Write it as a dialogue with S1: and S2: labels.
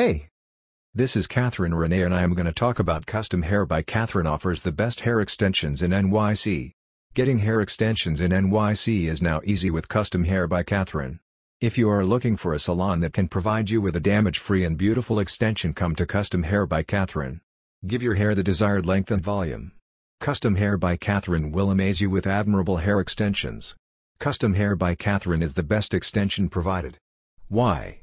S1: Hey! This is Catherine Renee and I am going to talk about Custom Hair by Catherine offers the best hair extensions in NYC. Getting hair extensions in NYC is now easy with Custom Hair by Catherine. If you are looking for a salon that can provide you with a damage-free and beautiful extension come to Custom Hair by Catherine. Give your hair the desired length and volume. Custom Hair by Catherine will amaze you with admirable hair extensions. Custom Hair by Catherine is the best extension provided. Why?